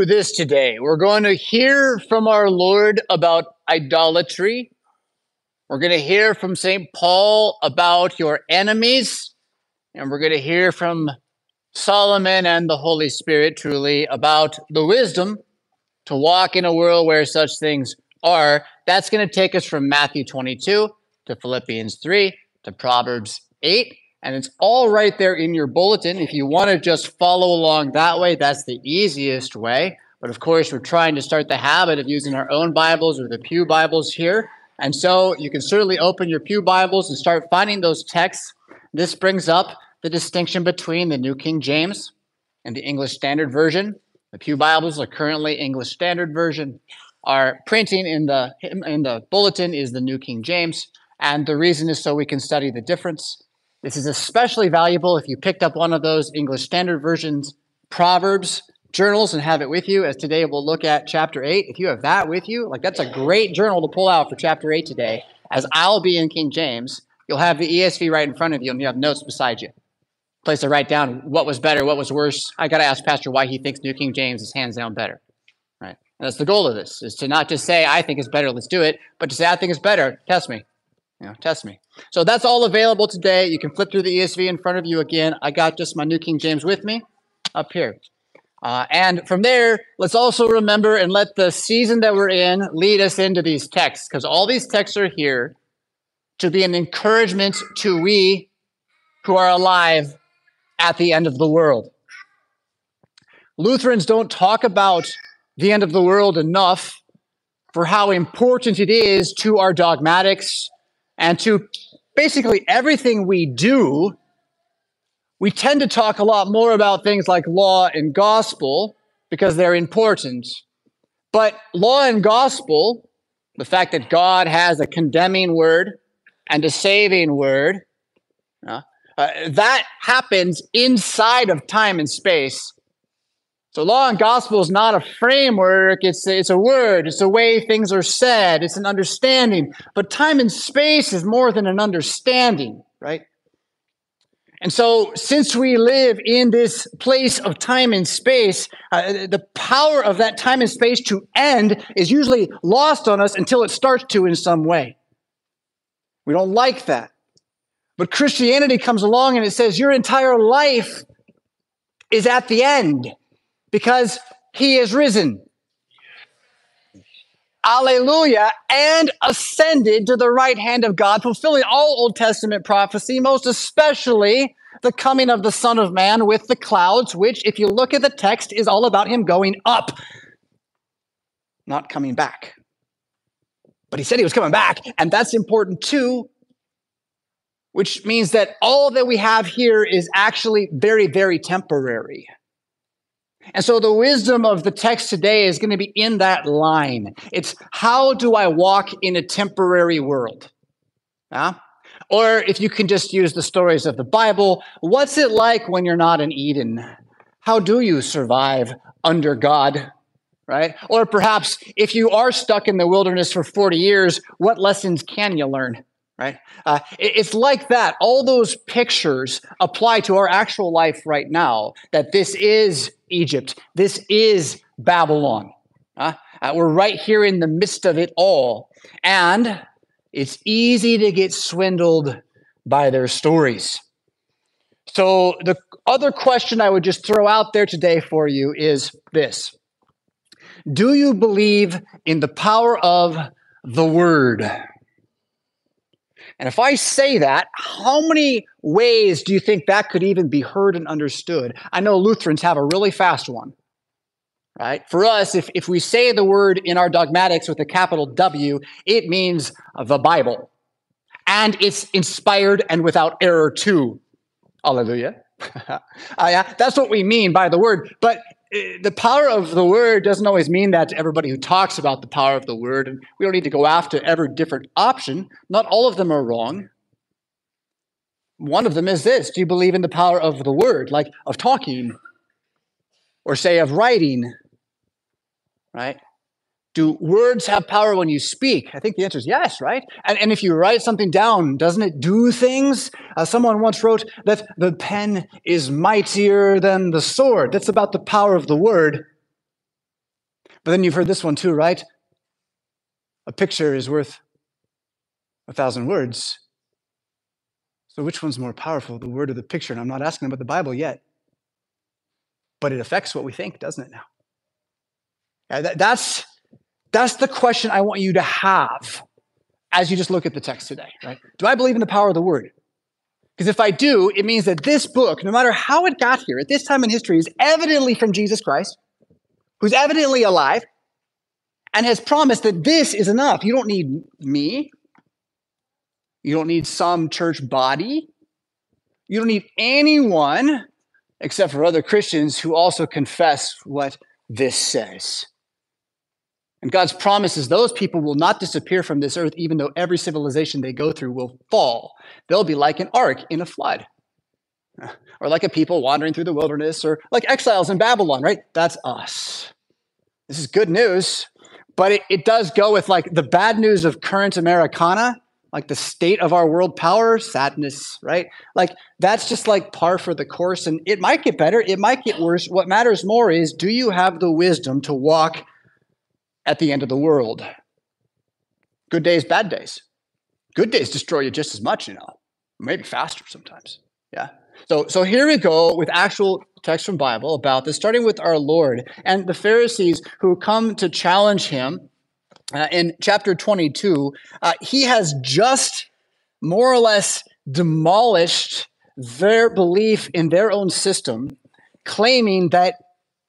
this today. We're going to hear from our Lord about idolatry. We're going to hear from St. Paul about your enemies. And we're going to hear from Solomon and the Holy Spirit truly about the wisdom to walk in a world where such things are. That's going to take us from Matthew 22 to Philippians 3 to Proverbs 8. And it's all right there in your bulletin. If you want to just follow along that way, that's the easiest way. But of course, we're trying to start the habit of using our own Bibles or the Pew Bibles here. And so you can certainly open your Pew Bibles and start finding those texts. This brings up the distinction between the New King James and the English Standard Version. The Pew Bibles are currently English Standard Version. Our printing in the in the bulletin is the New King James, and the reason is so we can study the difference. This is especially valuable if you picked up one of those English Standard Versions Proverbs journals and have it with you. As today we'll look at chapter 8. If you have that with you, like that's a great journal to pull out for chapter 8 today. As I'll be in King James, you'll have the ESV right in front of you and you have notes beside you. Place to write down what was better, what was worse. I got to ask Pastor why he thinks New King James is hands down better. Right? And that's the goal of this, is to not just say, I think it's better, let's do it, but to say, I think it's better, test me. You know, test me. So that's all available today. You can flip through the ESV in front of you again. I got just my New King James with me up here. Uh, and from there, let's also remember and let the season that we're in lead us into these texts, because all these texts are here to be an encouragement to we who are alive at the end of the world. Lutherans don't talk about the end of the world enough for how important it is to our dogmatics and to basically everything we do, we tend to talk a lot more about things like law and gospel because they're important. But law and gospel, the fact that God has a condemning word and a saving word, uh, uh, that happens inside of time and space so law and gospel is not a framework, it's, it's a word, it's a way things are said, it's an understanding. But time and space is more than an understanding, right? And so, since we live in this place of time and space, uh, the power of that time and space to end is usually lost on us until it starts to in some way. We don't like that. But Christianity comes along and it says your entire life is at the end because he is risen. Alleluia, and ascended to the right hand of God, fulfilling all Old Testament prophecy, most especially the coming of the Son of Man with the clouds, which, if you look at the text, is all about him going up, not coming back. But he said he was coming back, and that's important too, which means that all that we have here is actually very, very temporary. And so the wisdom of the text today is going to be in that line. It's how do I walk in a temporary world? Yeah? Or if you can just use the stories of the Bible, what's it like when you're not in Eden? How do you survive under God? Right? Or perhaps if you are stuck in the wilderness for 40 years, what lessons can you learn? Right? Uh, it's like that. All those pictures apply to our actual life right now, that this is Egypt, this is Babylon. Uh, uh, we're right here in the midst of it all. And it's easy to get swindled by their stories. So, the other question I would just throw out there today for you is this Do you believe in the power of the word? And if I say that, how many ways do you think that could even be heard and understood? I know Lutherans have a really fast one, right? For us, if, if we say the word in our dogmatics with a capital W, it means the Bible. And it's inspired and without error too. Hallelujah. uh, yeah, that's what we mean by the word. But the power of the word doesn't always mean that to everybody who talks about the power of the word. And we don't need to go after every different option. Not all of them are wrong. One of them is this Do you believe in the power of the word, like of talking, or say of writing? Right? Do words have power when you speak? I think the answer is yes, right? And, and if you write something down, doesn't it do things? Uh, someone once wrote that the pen is mightier than the sword. That's about the power of the word. But then you've heard this one too, right? A picture is worth a thousand words. So, which one's more powerful, the word or the picture? And I'm not asking about the Bible yet, but it affects what we think, doesn't it now? Yeah, that, that's, that's the question I want you to have as you just look at the text today, right? Do I believe in the power of the word? Because if I do, it means that this book, no matter how it got here at this time in history, is evidently from Jesus Christ, who's evidently alive, and has promised that this is enough. You don't need me. You don't need some church body. You don't need anyone except for other Christians who also confess what this says. And God's promise is those people will not disappear from this earth, even though every civilization they go through will fall. They'll be like an ark in a flood, or like a people wandering through the wilderness, or like exiles in Babylon, right? That's us. This is good news, but it, it does go with like the bad news of current Americana, like the state of our world power, sadness, right? Like that's just like par for the course. And it might get better, it might get worse. What matters more is do you have the wisdom to walk at the end of the world. Good days, bad days. Good days destroy you just as much, you know, maybe faster sometimes. Yeah. So, so here we go with actual text from Bible about this, starting with our Lord and the Pharisees who come to challenge him uh, in chapter 22. Uh, he has just more or less demolished their belief in their own system, claiming that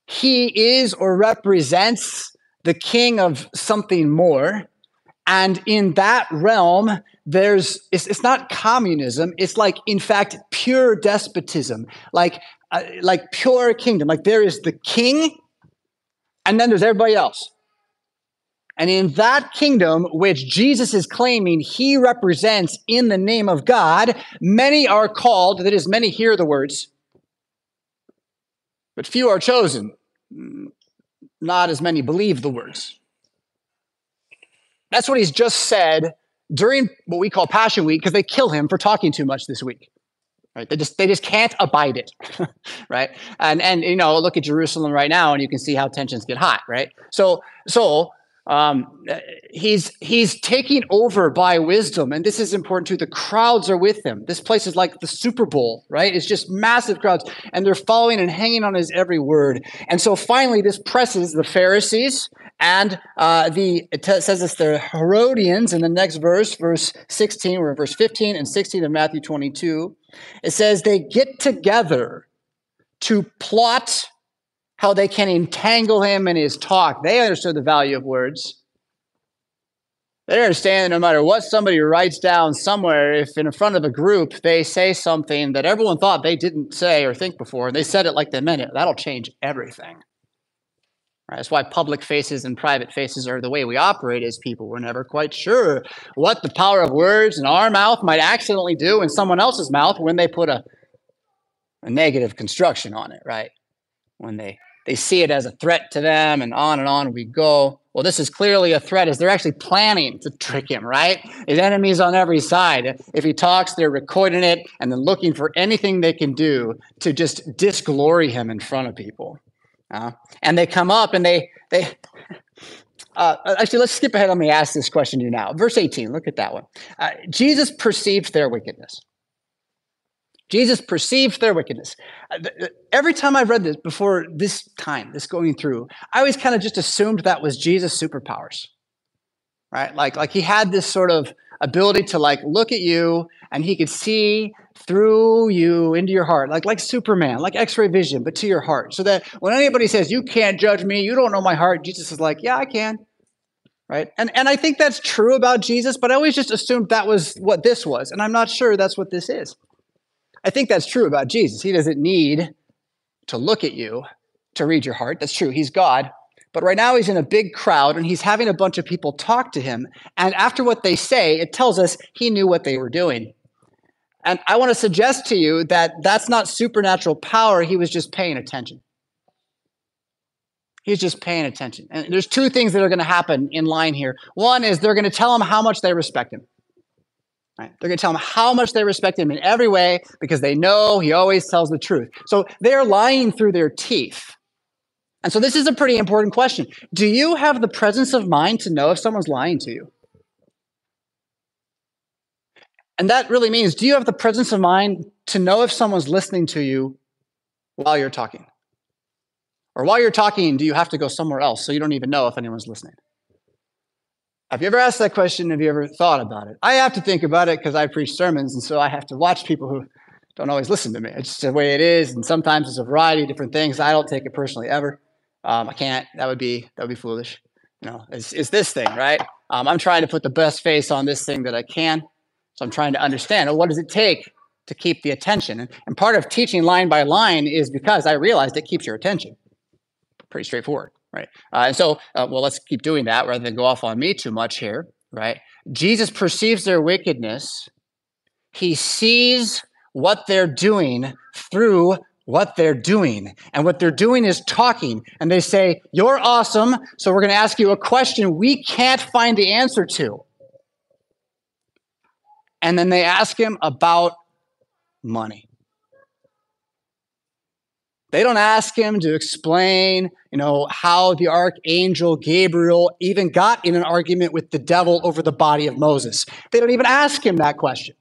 he is or represents the king of something more. And in that realm, there's it's, it's not communism. It's like, in fact, pure despotism, like uh, like pure kingdom. Like there is the king, and then there's everybody else. And in that kingdom, which Jesus is claiming he represents in the name of God, many are called, that is, many hear the words, but few are chosen not as many believe the words. That's what he's just said during what we call Passion Week because they kill him for talking too much this week. Right? They just they just can't abide it. right? And and you know, look at Jerusalem right now and you can see how tensions get hot, right? So so um, he's he's taking over by wisdom, and this is important too. The crowds are with him. This place is like the Super Bowl, right? It's just massive crowds, and they're following and hanging on his every word. And so finally, this presses the Pharisees and uh, the it t- says it's the Herodians in the next verse, verse sixteen. We're in verse fifteen and sixteen of Matthew twenty-two. It says they get together to plot how they can entangle him in his talk. They understood the value of words. They understand that no matter what somebody writes down somewhere, if in front of a group they say something that everyone thought they didn't say or think before, and they said it like they meant it, that'll change everything. Right? That's why public faces and private faces are the way we operate as people. We're never quite sure what the power of words in our mouth might accidentally do in someone else's mouth when they put a, a negative construction on it, right? When they they see it as a threat to them, and on and on we go. Well, this is clearly a threat as they're actually planning to trick him, right? His enemies on every side. If he talks, they're recording it and then looking for anything they can do to just disglory him in front of people. Uh, and they come up and they, they, uh, actually, let's skip ahead. Let me ask this question to you now. Verse 18, look at that one. Uh, Jesus perceived their wickedness. Jesus perceived their wickedness. Uh, every time I've read this before this time, this going through, I always kind of just assumed that was Jesus' superpowers, right? Like, like he had this sort of ability to like look at you and he could see through you into your heart, like like Superman, like X-ray vision, but to your heart. So that when anybody says you can't judge me, you don't know my heart, Jesus is like, yeah, I can. Right? And and I think that's true about Jesus, but I always just assumed that was what this was, and I'm not sure that's what this is. I think that's true about Jesus. He doesn't need to look at you to read your heart. That's true. He's God. But right now he's in a big crowd and he's having a bunch of people talk to him. And after what they say, it tells us he knew what they were doing. And I want to suggest to you that that's not supernatural power. He was just paying attention. He's just paying attention. And there's two things that are going to happen in line here. One is they're going to tell him how much they respect him. Right? They're going to tell him how much they respect him in every way because they know he always tells the truth. So they're lying through their teeth. And so this is a pretty important question. Do you have the presence of mind to know if someone's lying to you? And that really means do you have the presence of mind to know if someone's listening to you while you're talking? Or while you're talking, do you have to go somewhere else so you don't even know if anyone's listening? Have you ever asked that question? Have you ever thought about it? I have to think about it because I preach sermons, and so I have to watch people who don't always listen to me. It's just the way it is, and sometimes it's a variety of different things. I don't take it personally ever. Um, I can't. That would be that would be foolish. You know, it's, it's this thing, right? Um, I'm trying to put the best face on this thing that I can. So I'm trying to understand well, what does it take to keep the attention. And, and part of teaching line by line is because I realized it keeps your attention. Pretty straightforward, right? Uh, and so, uh, well, let's keep doing that rather than go off on me too much here, right? Jesus perceives their wickedness. He sees what they're doing through what they're doing. And what they're doing is talking. And they say, You're awesome. So we're going to ask you a question we can't find the answer to. And then they ask him about money. They don't ask him to explain, you know, how the archangel Gabriel even got in an argument with the devil over the body of Moses. They don't even ask him that question.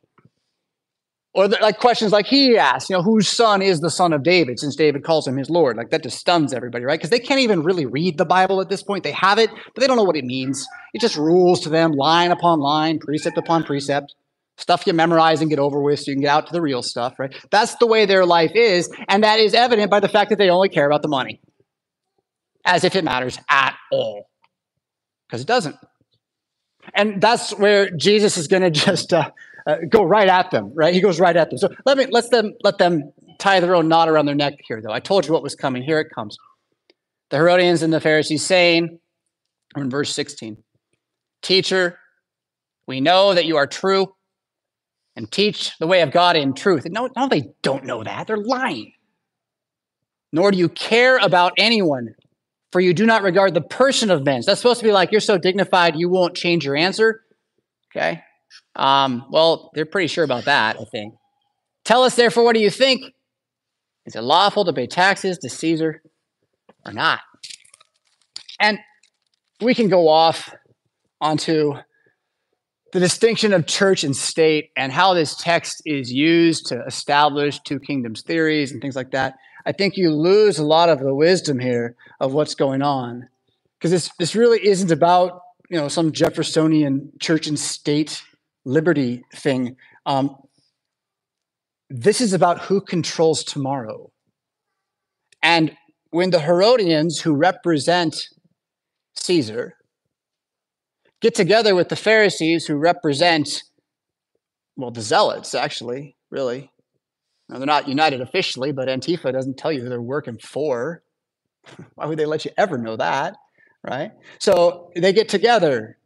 Or the, like questions like he asked, you know, whose son is the son of David, since David calls him his Lord. Like that just stuns everybody, right? Because they can't even really read the Bible at this point. They have it, but they don't know what it means. It just rules to them, line upon line, precept upon precept. Stuff you memorize and get over with so you can get out to the real stuff, right? That's the way their life is. And that is evident by the fact that they only care about the money, as if it matters at all. Because it doesn't. And that's where Jesus is going to just uh, uh, go right at them, right? He goes right at them. So let me let them let them tie their own knot around their neck here, though. I told you what was coming. Here it comes. The Herodians and the Pharisees saying, in verse 16, Teacher, we know that you are true and teach the way of God in truth. No, no, they don't know that. They're lying. Nor do you care about anyone, for you do not regard the person of men. So that's supposed to be like, you're so dignified, you won't change your answer. Okay. Um, well, they're pretty sure about that, I think. Tell us, therefore, what do you think? Is it lawful to pay taxes to Caesar or not? And we can go off onto the distinction of church and state and how this text is used to establish two kingdoms theories and things like that, I think you lose a lot of the wisdom here of what's going on. Because this, this really isn't about you know some Jeffersonian church and state liberty thing. Um, this is about who controls tomorrow. And when the Herodians, who represent Caesar, get together with the Pharisees who represent, well, the Zealots, actually, really. Now, they're not united officially, but Antifa doesn't tell you who they're working for. Why would they let you ever know that? Right? So they get together.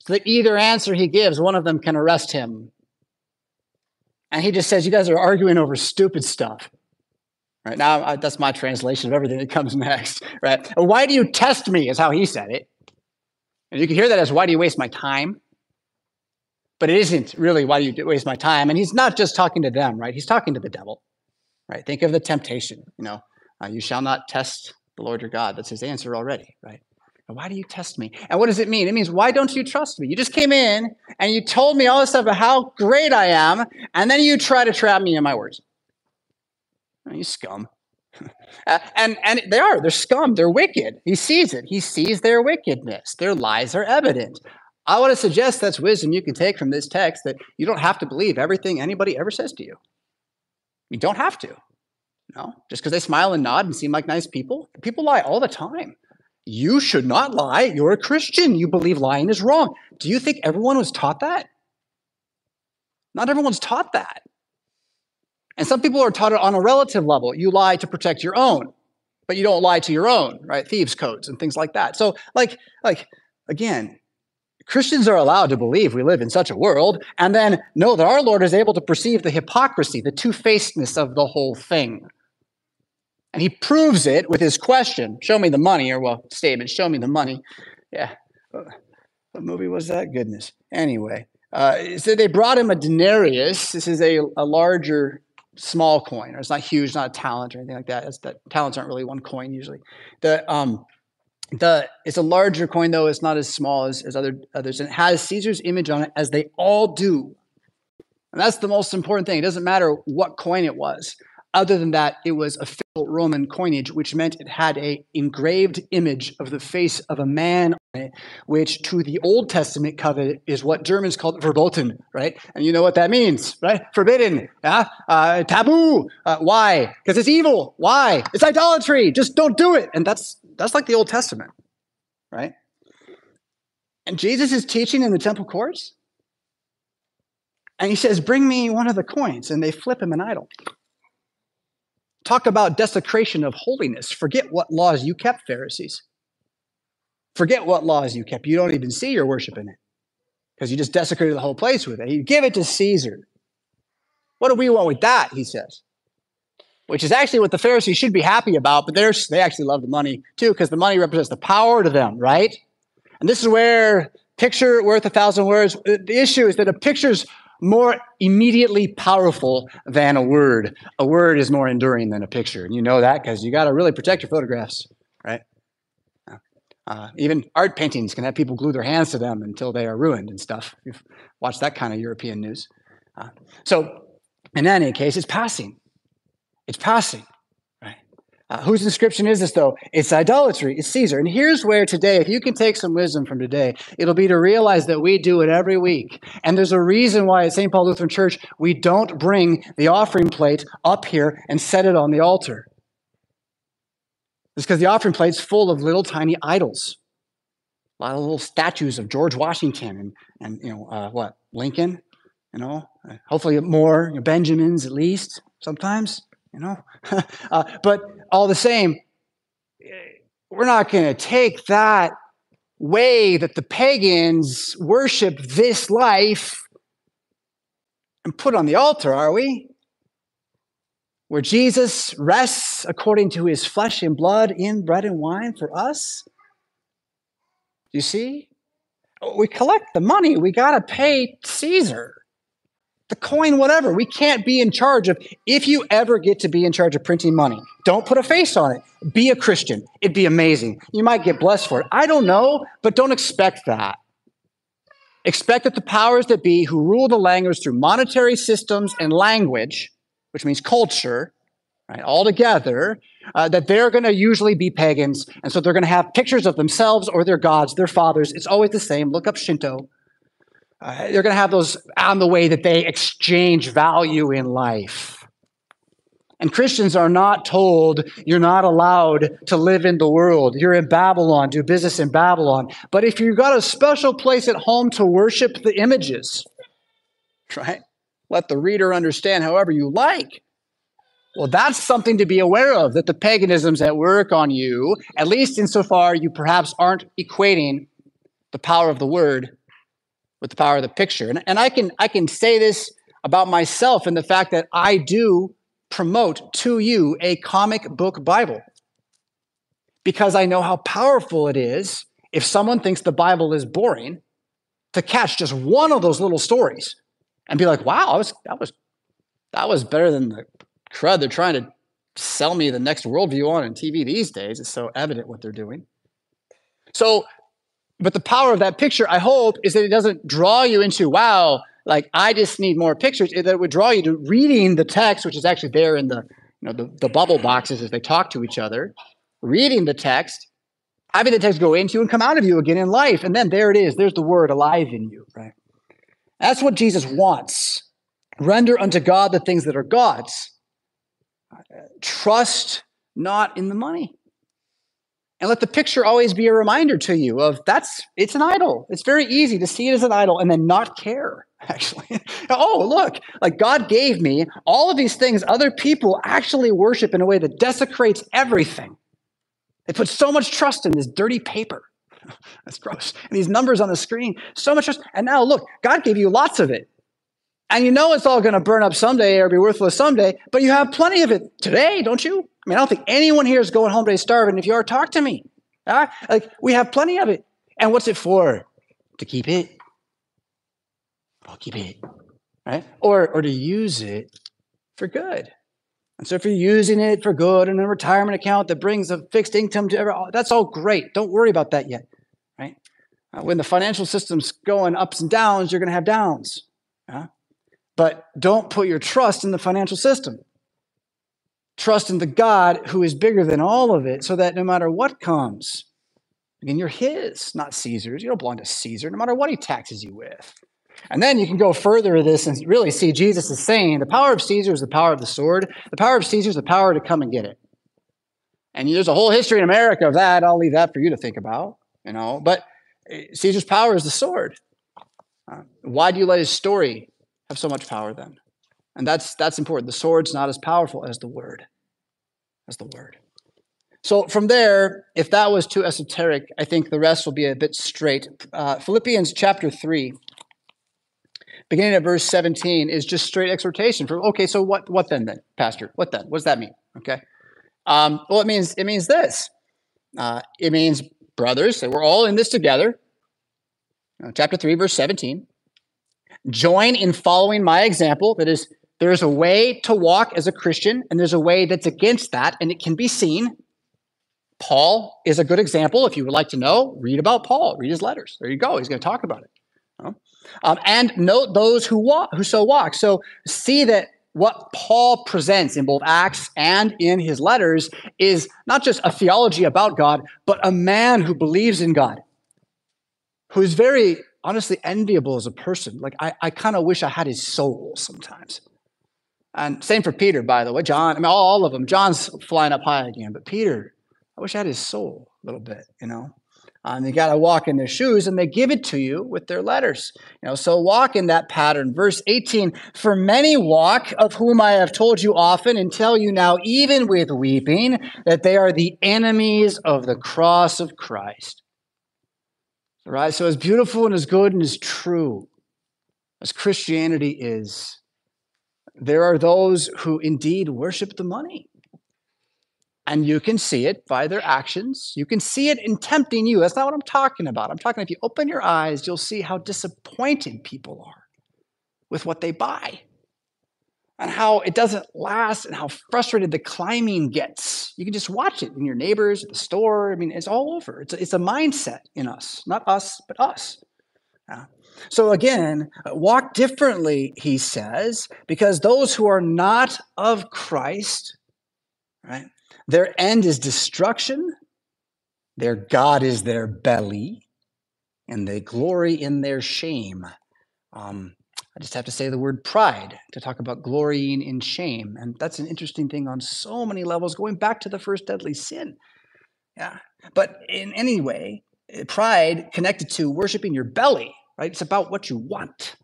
So that either answer he gives, one of them can arrest him. And he just says, You guys are arguing over stupid stuff. Right now, I, that's my translation of everything that comes next. Right? Why do you test me? Is how he said it. And you can hear that as why do you waste my time? But it isn't really why do you waste my time. And he's not just talking to them, right? He's talking to the devil, right? Think of the temptation. You know, uh, you shall not test the Lord your God. That's his answer already, right? Why do you test me? And what does it mean? It means, why don't you trust me? You just came in and you told me all this stuff about how great I am, and then you try to trap me in my words. You scum. Uh, and and they are they're scum they're wicked. He sees it. He sees their wickedness. Their lies are evident. I want to suggest that's wisdom you can take from this text that you don't have to believe everything anybody ever says to you. You don't have to no? Just because they smile and nod and seem like nice people? People lie all the time. You should not lie. You're a christian. You believe lying is wrong. Do you think everyone was taught that? Not everyone's taught that and some people are taught it on a relative level. You lie to protect your own, but you don't lie to your own, right? Thieves' codes and things like that. So, like, like again, Christians are allowed to believe we live in such a world, and then know that our Lord is able to perceive the hypocrisy, the two-facedness of the whole thing. And he proves it with his question, show me the money, or well, statement, show me the money. Yeah. What movie was that? Goodness. Anyway, uh, so they brought him a denarius. This is a, a larger small coin, or it's not huge, not a talent or anything like that. It's that talents aren't really one coin usually. The um, the it's a larger coin though. It's not as small as, as other others, and it has Caesar's image on it, as they all do. And that's the most important thing. It doesn't matter what coin it was. Other than that, it was official Roman coinage, which meant it had a engraved image of the face of a man which to the Old Testament covenant is what Germans called verboten, right? And you know what that means, right? Forbidden, yeah? Uh, taboo. Uh, why? Because it's evil. Why? It's idolatry. Just don't do it. And that's that's like the Old Testament, right? And Jesus is teaching in the temple courts. And he says, Bring me one of the coins. And they flip him an idol. Talk about desecration of holiness. Forget what laws you kept, Pharisees. Forget what laws you kept. You don't even see your worship in it because you just desecrated the whole place with it. You give it to Caesar. What do we want with that? He says. Which is actually what the Pharisees should be happy about, but they actually love the money too because the money represents the power to them, right? And this is where picture worth a thousand words. Uh, the issue is that a picture's more immediately powerful than a word. A word is more enduring than a picture. And you know that because you got to really protect your photographs? Uh, even art paintings can have people glue their hands to them until they are ruined and stuff. You've watched that kind of European news. Uh, so, in any case, it's passing. It's passing. Uh, whose inscription is this, though? It's idolatry. It's Caesar. And here's where today, if you can take some wisdom from today, it'll be to realize that we do it every week. And there's a reason why at St. Paul Lutheran Church, we don't bring the offering plate up here and set it on the altar. It's because the offering plate's full of little tiny idols. A lot of little statues of George Washington and, and you know, uh, what, Lincoln, you know, hopefully more, you know, Benjamins at least sometimes you know? uh, but all the same, we're not going to take that way that the pagans worship this life and put on the altar, are we? Where Jesus rests according to his flesh and blood in bread and wine for us. You see? We collect the money, we got to pay Caesar the coin, whatever. We can't be in charge of, if you ever get to be in charge of printing money, don't put a face on it. Be a Christian. It'd be amazing. You might get blessed for it. I don't know, but don't expect that. Expect that the powers that be who rule the language through monetary systems and language, which means culture, right, all together, uh, that they're going to usually be pagans. And so they're going to have pictures of themselves or their gods, their fathers. It's always the same. Look up Shinto. Uh, they're going to have those on the way that they exchange value in life. And Christians are not told you're not allowed to live in the world. You're in Babylon, do business in Babylon. But if you've got a special place at home to worship the images, right? Let the reader understand however you like. Well, that's something to be aware of that the paganism's at work on you, at least insofar you perhaps aren't equating the power of the word with the power of the picture. And, and I can I can say this about myself and the fact that I do promote to you a comic book Bible. Because I know how powerful it is if someone thinks the Bible is boring to catch just one of those little stories and be like, wow, I was, that was that was better than the crud they're trying to sell me the next worldview on in TV these days. It's so evident what they're doing. So but the power of that picture, I hope, is that it doesn't draw you into, wow, like I just need more pictures. That it would draw you to reading the text, which is actually there in the, you know, the, the bubble boxes as they talk to each other, reading the text, having the text go into and come out of you again in life. And then there it is. There's the word alive in you, right? That's what Jesus wants. Render unto God the things that are God's. Trust not in the money. And let the picture always be a reminder to you of that's it's an idol. It's very easy to see it as an idol and then not care, actually. oh, look, like God gave me all of these things other people actually worship in a way that desecrates everything. They put so much trust in this dirty paper. That's gross. And these numbers on the screen, so much. And now look, God gave you lots of it. And you know it's all going to burn up someday or be worthless someday, but you have plenty of it today, don't you? I mean, I don't think anyone here is going home today starving. If you are, talk to me. Like we have plenty of it. And what's it for? To keep it. I'll keep it. Right? Or or to use it for good. And so if you're using it for good in a retirement account that brings a fixed income to every, that's all great. Don't worry about that yet, right? Uh, when the financial system's going ups and downs, you're going to have downs. Yeah? But don't put your trust in the financial system. Trust in the God who is bigger than all of it so that no matter what comes, again, you're His, not Caesar's. You don't belong to Caesar, no matter what He taxes you with. And then you can go further with this and really see Jesus is saying the power of Caesar is the power of the sword, the power of Caesar is the power to come and get it. And there's a whole history in America of that. I'll leave that for you to think about, you know. But eh, Caesar's power is the sword. Uh, why do you let his story have so much power then? And that's that's important. The sword's not as powerful as the word. As the word. So from there, if that was too esoteric, I think the rest will be a bit straight. Uh, Philippians chapter 3, beginning at verse 17, is just straight exhortation. For okay, so what what then then, Pastor? What then? What does that mean? Okay. Um, well, it means it means this. Uh, it means brothers, we're all in this together. Uh, chapter 3, verse 17. Join in following my example. That is, there's a way to walk as a Christian, and there's a way that's against that, and it can be seen. Paul is a good example. If you would like to know, read about Paul, read his letters. There you go. He's going to talk about it. Um, and note those who walk, who so walk. So see that what Paul presents in both Acts and in his letters is not just a theology about God, but a man who believes in God, who is very honestly enviable as a person. Like I, I kind of wish I had his soul sometimes. And same for Peter, by the way. John, I mean, all, all of them. John's flying up high again, but Peter, I wish I had his soul a little bit, you know. Um, you got to walk in their shoes, and they give it to you with their letters. You know, so walk in that pattern. Verse 18: For many walk, of whom I have told you often, and tell you now, even with weeping, that they are the enemies of the cross of Christ. Right. So as beautiful and as good and as true as Christianity is, there are those who indeed worship the money. And you can see it by their actions. You can see it in tempting you. That's not what I'm talking about. I'm talking if you open your eyes, you'll see how disappointed people are with what they buy and how it doesn't last and how frustrated the climbing gets. You can just watch it in your neighbors at the store. I mean, it's all over. It's a, it's a mindset in us, not us, but us. Yeah. So again, walk differently, he says, because those who are not of Christ, right, their end is destruction, their God is their belly, and they glory in their shame. Um, I just have to say the word pride to talk about glorying in shame. And that's an interesting thing on so many levels, going back to the first deadly sin. Yeah. But in any way, pride connected to worshiping your belly, right? It's about what you want.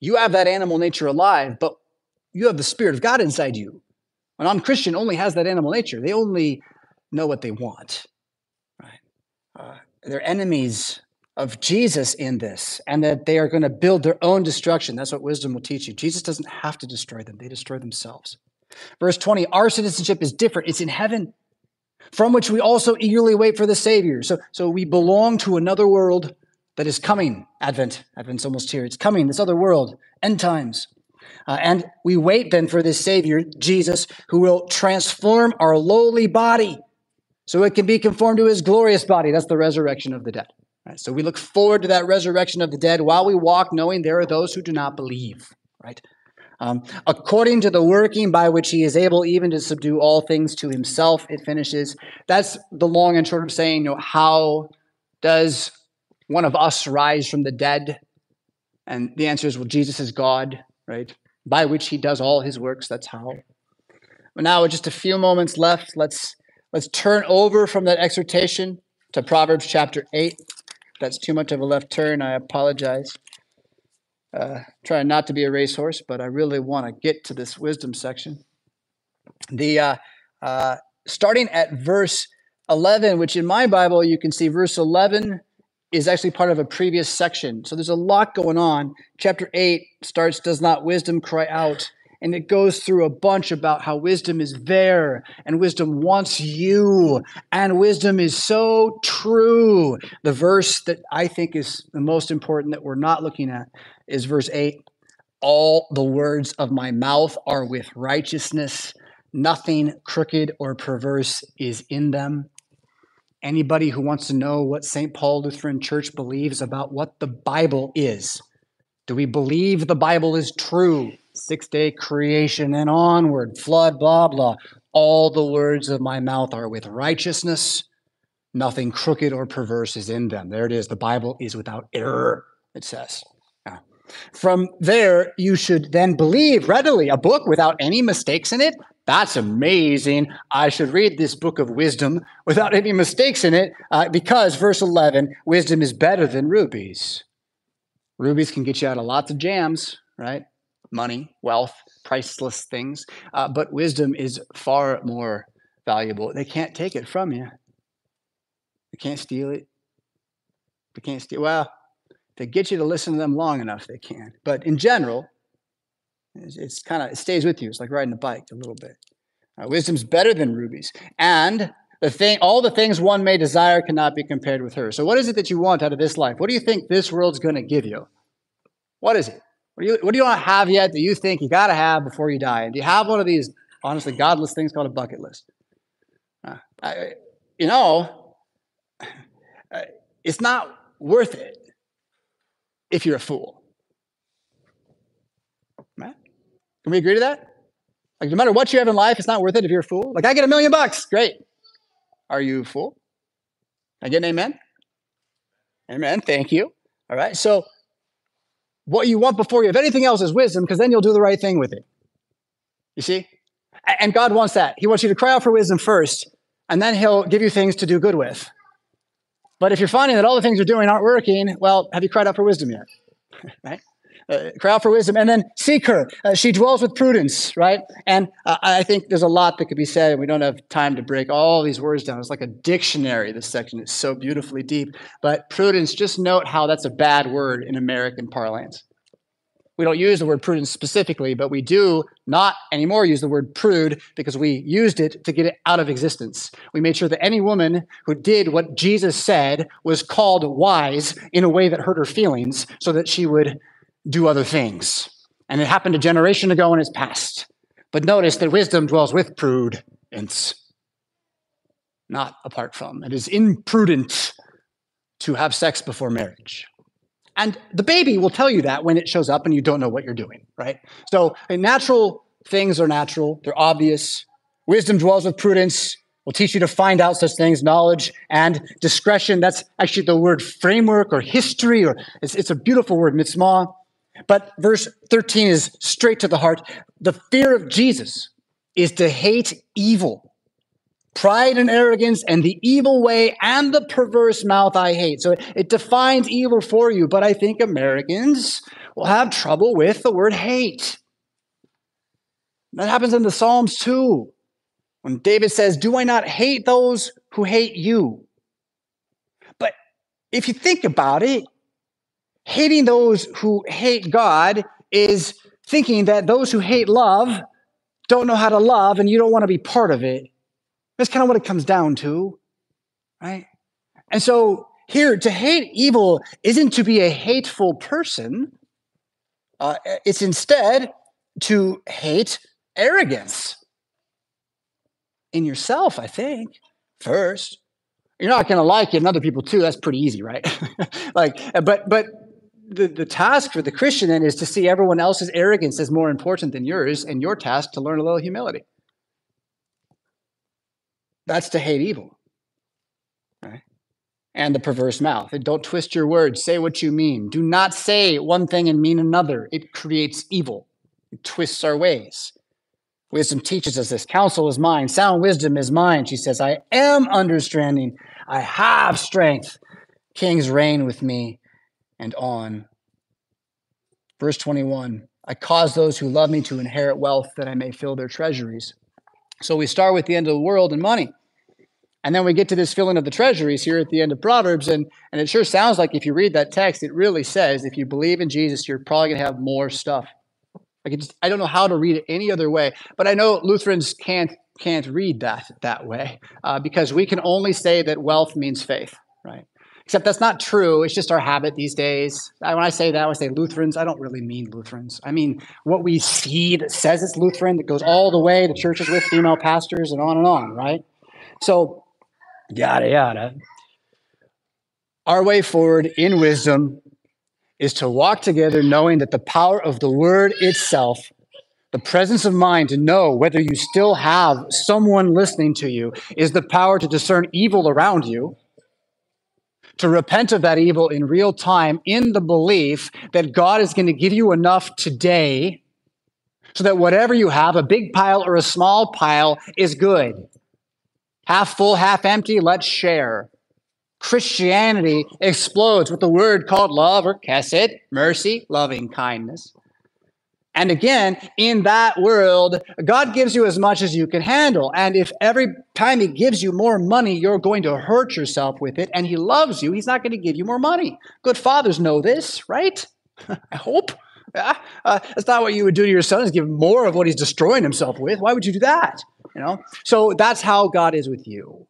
You have that animal nature alive, but you have the Spirit of God inside you. A non Christian only has that animal nature. They only know what they want. Right? Uh, they're enemies of Jesus in this, and that they are going to build their own destruction. That's what wisdom will teach you. Jesus doesn't have to destroy them, they destroy themselves. Verse 20 Our citizenship is different, it's in heaven, from which we also eagerly wait for the Savior. So, so we belong to another world that is coming. Advent. Advent's almost here. It's coming, this other world, end times. Uh, and we wait then for this Savior, Jesus, who will transform our lowly body so it can be conformed to his glorious body. That's the resurrection of the dead. Right? So we look forward to that resurrection of the dead while we walk, knowing there are those who do not believe. Right? Um, according to the working by which he is able even to subdue all things to himself, it finishes. That's the long and short of saying, you know, how does one of us rise from the dead? And the answer is, well, Jesus is God, right? By which he does all his works. That's how. Now, with just a few moments left, let's let's turn over from that exhortation to Proverbs chapter eight. that's too much of a left turn. I apologize. Uh, trying not to be a racehorse, but I really want to get to this wisdom section. The uh, uh, starting at verse 11, which in my Bible you can see verse 11 is actually part of a previous section. So there's a lot going on. Chapter 8 starts, Does not wisdom cry out? And it goes through a bunch about how wisdom is there and wisdom wants you and wisdom is so true. The verse that I think is the most important that we're not looking at is verse 8 All the words of my mouth are with righteousness. Nothing crooked or perverse is in them. Anybody who wants to know what St. Paul Lutheran Church believes about what the Bible is, do we believe the Bible is true? Six day creation and onward, flood, blah, blah. All the words of my mouth are with righteousness. Nothing crooked or perverse is in them. There it is. The Bible is without error, it says. Ah. From there, you should then believe readily a book without any mistakes in it. That's amazing. I should read this book of wisdom without any mistakes in it uh, because, verse 11, wisdom is better than rubies. Rubies can get you out of lots of jams, right? Money, wealth, priceless things. Uh, but wisdom is far more valuable. They can't take it from you, they can't steal it. They can't steal. Well, they get you to listen to them long enough, they can. But in general, it's, it's kind of it stays with you. It's like riding a bike a little bit. Uh, wisdom's better than rubies, and the thing, all the things one may desire cannot be compared with her. So, what is it that you want out of this life? What do you think this world's going to give you? What is it? What do you What do you want to have yet that you think you got to have before you die? And do you have one of these honestly godless things called a bucket list? Uh, I, you know, it's not worth it if you're a fool. Right? Can we agree to that? Like, no matter what you have in life, it's not worth it if you're a fool. Like, I get a million bucks. Great. Are you a fool? I get an amen? Amen. Thank you. All right. So, what you want before you have anything else is wisdom, because then you'll do the right thing with it. You see? And God wants that. He wants you to cry out for wisdom first, and then He'll give you things to do good with. But if you're finding that all the things you're doing aren't working, well, have you cried out for wisdom yet? right? Uh, cry out for wisdom and then seek her. Uh, she dwells with prudence, right? And uh, I think there's a lot that could be said, and we don't have time to break all these words down. It's like a dictionary, this section. is so beautifully deep. But prudence, just note how that's a bad word in American parlance we don't use the word prudence specifically, but we do not anymore use the word prude because we used it to get it out of existence. We made sure that any woman who did what Jesus said was called wise in a way that hurt her feelings so that she would do other things. And it happened a generation ago and it's past. But notice that wisdom dwells with prudence, not apart from. It is imprudent to have sex before marriage. And the baby will tell you that when it shows up and you don't know what you're doing, right? So natural things are natural, they're obvious. Wisdom dwells with prudence, will teach you to find out such things, knowledge and discretion. That's actually the word framework or history, or it's, it's a beautiful word, mitzvah. But verse 13 is straight to the heart. The fear of Jesus is to hate evil Pride and arrogance and the evil way and the perverse mouth I hate. So it defines evil for you, but I think Americans will have trouble with the word hate. That happens in the Psalms too. When David says, Do I not hate those who hate you? But if you think about it, hating those who hate God is thinking that those who hate love don't know how to love and you don't want to be part of it. That's kind of what it comes down to, right? And so here, to hate evil isn't to be a hateful person. Uh, it's instead to hate arrogance in yourself, I think, first. You're not going to like it in other people too. That's pretty easy, right? like, but, but the, the task for the Christian then is to see everyone else's arrogance as more important than yours, and your task to learn a little humility. That's to hate evil. Right? And the perverse mouth. Don't twist your words. Say what you mean. Do not say one thing and mean another. It creates evil. It twists our ways. Wisdom teaches us this. Counsel is mine. Sound wisdom is mine. She says, I am understanding. I have strength. Kings reign with me. And on. Verse 21 I cause those who love me to inherit wealth that I may fill their treasuries. So we start with the end of the world and money. And then we get to this filling of the treasuries here at the end of Proverbs. And, and it sure sounds like if you read that text, it really says if you believe in Jesus, you're probably going to have more stuff. Like just, I don't know how to read it any other way, but I know Lutherans can't can't read that that way uh, because we can only say that wealth means faith, right? Except that's not true. It's just our habit these days. When I say that, I say Lutherans, I don't really mean Lutherans. I mean what we see that says it's Lutheran, that goes all the way to churches with female pastors and on and on, right? So, yada, yada. Our way forward in wisdom is to walk together knowing that the power of the word itself, the presence of mind to know whether you still have someone listening to you, is the power to discern evil around you to repent of that evil in real time in the belief that God is going to give you enough today so that whatever you have, a big pile or a small pile, is good. Half full, half empty, let's share. Christianity explodes with the word called love or chesed, mercy, loving kindness. And again, in that world, God gives you as much as you can handle. And if every time He gives you more money, you're going to hurt yourself with it, and He loves you, He's not going to give you more money. Good fathers know this, right? I hope. Yeah? Uh, that's not what you would do to your son, is give more of what he's destroying himself with. Why would you do that? You know? So that's how God is with you.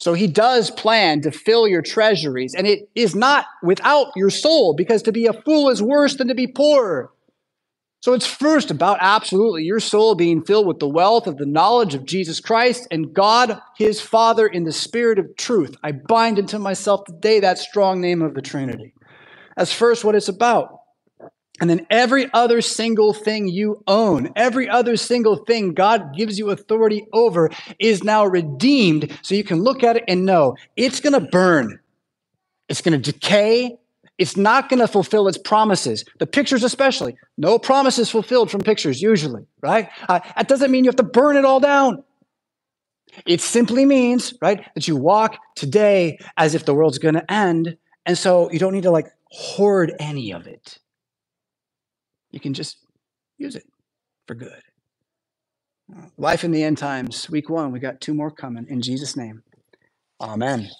So he does plan to fill your treasuries, and it is not without your soul, because to be a fool is worse than to be poor. So it's first about absolutely your soul being filled with the wealth of the knowledge of Jesus Christ and God, his Father, in the spirit of truth. I bind into myself today that strong name of the Trinity. That's first what it's about. And then every other single thing you own, every other single thing God gives you authority over is now redeemed. So you can look at it and know it's going to burn, it's going to decay, it's not going to fulfill its promises. The pictures, especially, no promises fulfilled from pictures, usually, right? Uh, that doesn't mean you have to burn it all down. It simply means, right, that you walk today as if the world's going to end. And so you don't need to like hoard any of it. You can just use it for good. Life in the end times, week one, we got two more coming in Jesus' name. Amen.